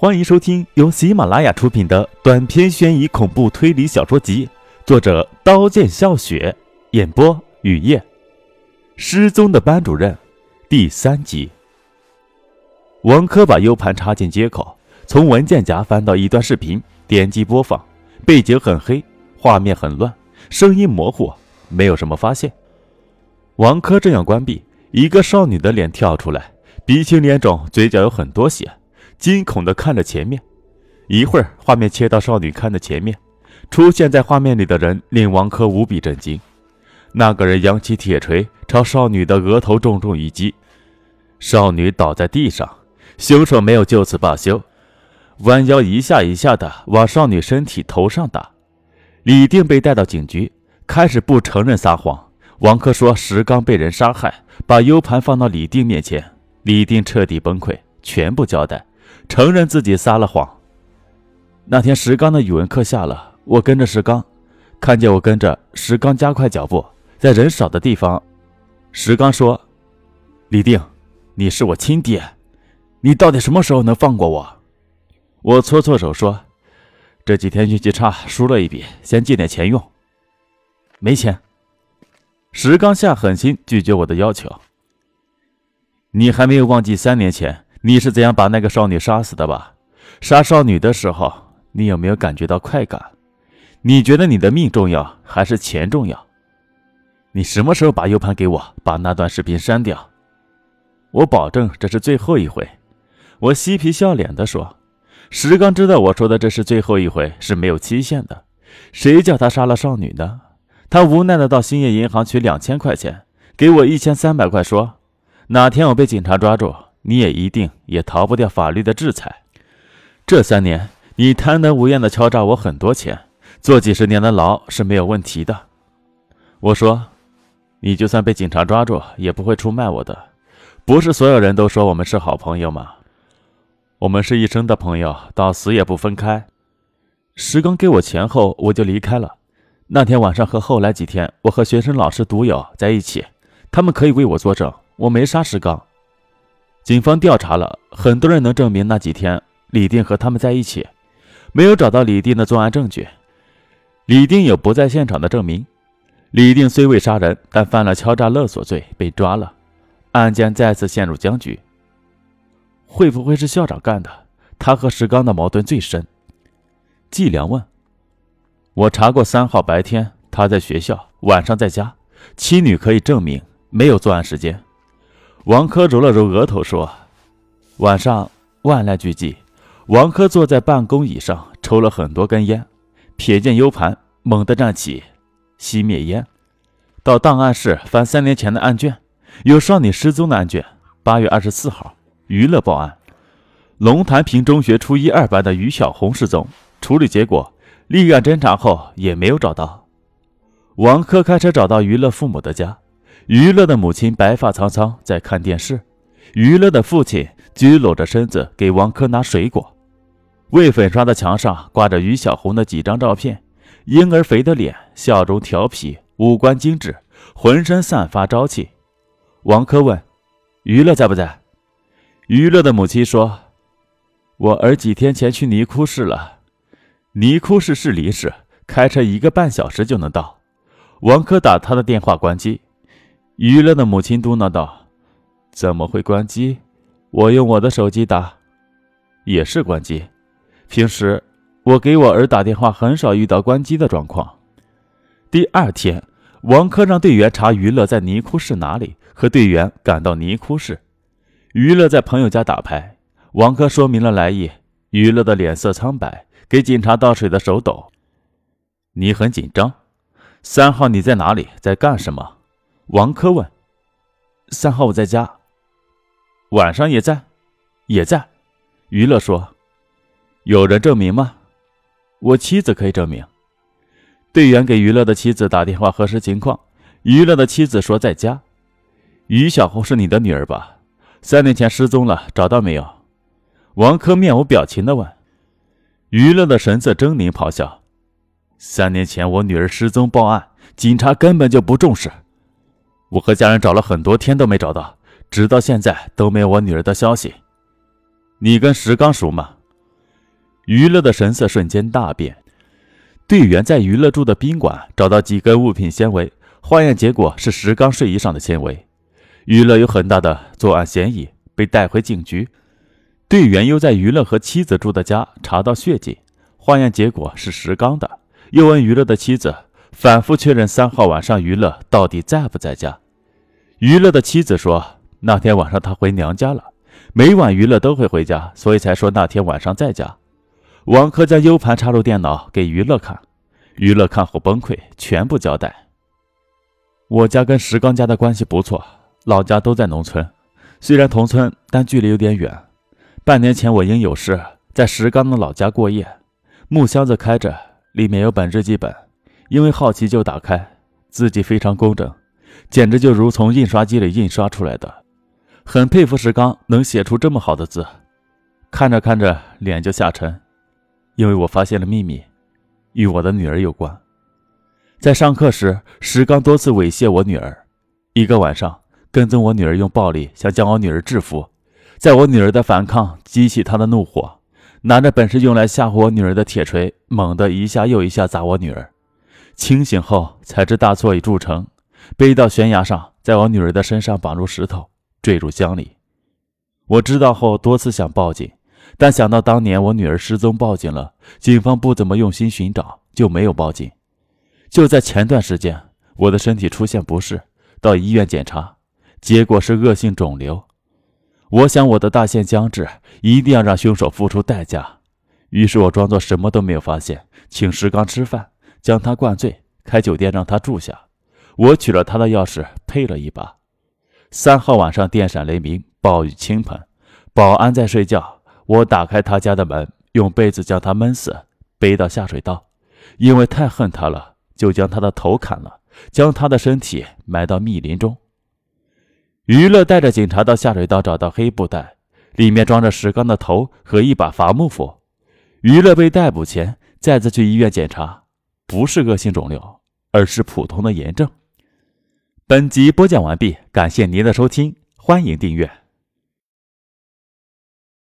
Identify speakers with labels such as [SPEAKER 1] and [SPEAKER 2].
[SPEAKER 1] 欢迎收听由喜马拉雅出品的短篇悬疑恐怖推理小说集，作者刀剑笑雪，演播雨夜。失踪的班主任，第三集。王珂把 U 盘插进接口，从文件夹翻到一段视频，点击播放。背景很黑，画面很乱，声音模糊，没有什么发现。王珂正要关闭，一个少女的脸跳出来，鼻青脸肿，嘴角有很多血。惊恐地看着前面，一会儿，画面切到少女看的前面，出现在画面里的人令王珂无比震惊。那个人扬起铁锤朝少女的额头重重一击，少女倒在地上。凶手没有就此罢休，弯腰一下一下的往少女身体头上打。李定被带到警局，开始不承认撒谎。王珂说石刚被人杀害，把 U 盘放到李定面前，李定彻底崩溃，全部交代。承认自己撒了谎。那天石刚的语文课下了，我跟着石刚，看见我跟着石刚加快脚步，在人少的地方。石刚说：“李定，你是我亲爹，你到底什么时候能放过我？”我搓搓手说：“这几天运气差，输了一笔，先借点钱用。”没钱。石刚下狠心拒绝我的要求。你还没有忘记三年前？你是怎样把那个少女杀死的吧？杀少女的时候，你有没有感觉到快感？你觉得你的命重要还是钱重要？你什么时候把 U 盘给我，把那段视频删掉？我保证这是最后一回。我嬉皮笑脸地说。石刚知道我说的这是最后一回是没有期限的。谁叫他杀了少女呢？他无奈的到兴业银行取两千块钱，给我一千三百块，说哪天我被警察抓住。你也一定也逃不掉法律的制裁。这三年，你贪得无厌的敲诈我很多钱，坐几十年的牢是没有问题的。我说，你就算被警察抓住，也不会出卖我的。不是所有人都说我们是好朋友吗？我们是一生的朋友，到死也不分开。石刚给我钱后，我就离开了。那天晚上和后来几天，我和学生、老师、赌友在一起，他们可以为我作证，我没杀石刚。警方调查了很多人，能证明那几天李定和他们在一起，没有找到李定的作案证据。李定有不在现场的证明。李定虽未杀人，但犯了敲诈勒索罪，被抓了，案件再次陷入僵局。会不会是校长干的？他和石刚的矛盾最深。季良问：“我查过，三号白天他在学校，晚上在家，妻女可以证明没有作案时间。”王珂揉了揉额头说：“晚上万籁俱寂，王珂坐在办公椅上抽了很多根烟，瞥见 U 盘，猛地站起，熄灭烟，到档案室翻三年前的案卷，有少女失踪的案卷。八月二十四号，娱乐报案，龙潭坪中学初一二班的于小红失踪。处理结果，立案侦查后也没有找到。王珂开车找到娱乐父母的家。”娱乐的母亲白发苍苍，在看电视。娱乐的父亲佝偻着身子给王珂拿水果。未粉刷的墙上挂着于小红的几张照片：婴儿肥的脸，笑容调皮，五官精致，浑身散发朝气。王珂问：“娱乐在不在？”娱乐的母亲说：“我儿几天前去尼枯市了。尼枯市是离市，开车一个半小时就能到。”王珂打他的电话，关机。娱乐的母亲嘟囔道：“怎么会关机？我用我的手机打，也是关机。平时我给我儿打电话，很少遇到关机的状况。”第二天，王珂让队员查娱乐在尼窟市哪里，和队员赶到尼窟市。娱乐在朋友家打牌，王珂说明了来意。娱乐的脸色苍白，给警察倒水的手抖。你很紧张。三号，你在哪里？在干什么？王珂问：“三号我在家，晚上也在，也在。”娱乐说：“有人证明吗？我妻子可以证明。”队员给娱乐的妻子打电话核实情况，娱乐的妻子说在家。于小红是你的女儿吧？三年前失踪了，找到没有？王珂面无表情的问。娱乐的神色狰狞，咆哮：“三年前我女儿失踪报案，警察根本就不重视。”我和家人找了很多天都没找到，直到现在都没有我女儿的消息。你跟石刚熟吗？娱乐的神色瞬间大变。队员在娱乐住的宾馆找到几根物品纤维，化验结果是石刚睡衣上的纤维。娱乐有很大的作案嫌疑，被带回警局。队员又在娱乐和妻子住的家查到血迹，化验结果是石刚的。又问娱乐的妻子，反复确认三号晚上娱乐到底在不在家。娱乐的妻子说，那天晚上他回娘家了。每晚娱乐都会回家，所以才说那天晚上在家。王珂将 U 盘插入电脑给娱乐看，娱乐看后崩溃，全部交代。我家跟石刚家的关系不错，老家都在农村，虽然同村，但距离有点远。半年前我因有事在石刚的老家过夜，木箱子开着，里面有本日记本，因为好奇就打开，字迹非常工整，简直就如从印刷机里印刷出来的，很佩服石刚能写出这么好的字，看着看着脸就下沉。因为我发现了秘密，与我的女儿有关。在上课时，石刚多次猥亵我女儿。一个晚上，跟踪我女儿，用暴力想将我女儿制服。在我女儿的反抗激起他的怒火，拿着本是用来吓唬我女儿的铁锤，猛地一下又一下砸我女儿。清醒后才知大错已铸成，背到悬崖上，在我女儿的身上绑住石头，坠入江里。我知道后多次想报警。但想到当年我女儿失踪，报警了，警方不怎么用心寻找，就没有报警。就在前段时间，我的身体出现不适，到医院检查，结果是恶性肿瘤。我想我的大限将至，一定要让凶手付出代价。于是我装作什么都没有发现，请石刚吃饭，将他灌醉，开酒店让他住下。我取了他的钥匙，配了一把。三号晚上电闪雷鸣，暴雨倾盆，保安在睡觉。我打开他家的门，用被子将他闷死，背到下水道。因为太恨他了，就将他的头砍了，将他的身体埋到密林中。娱乐带着警察到下水道，找到黑布袋，里面装着石刚的头和一把伐木斧。娱乐被逮捕前，再次去医院检查，不是恶性肿瘤，而是普通的炎症。本集播讲完毕，感谢您的收听，欢迎订阅。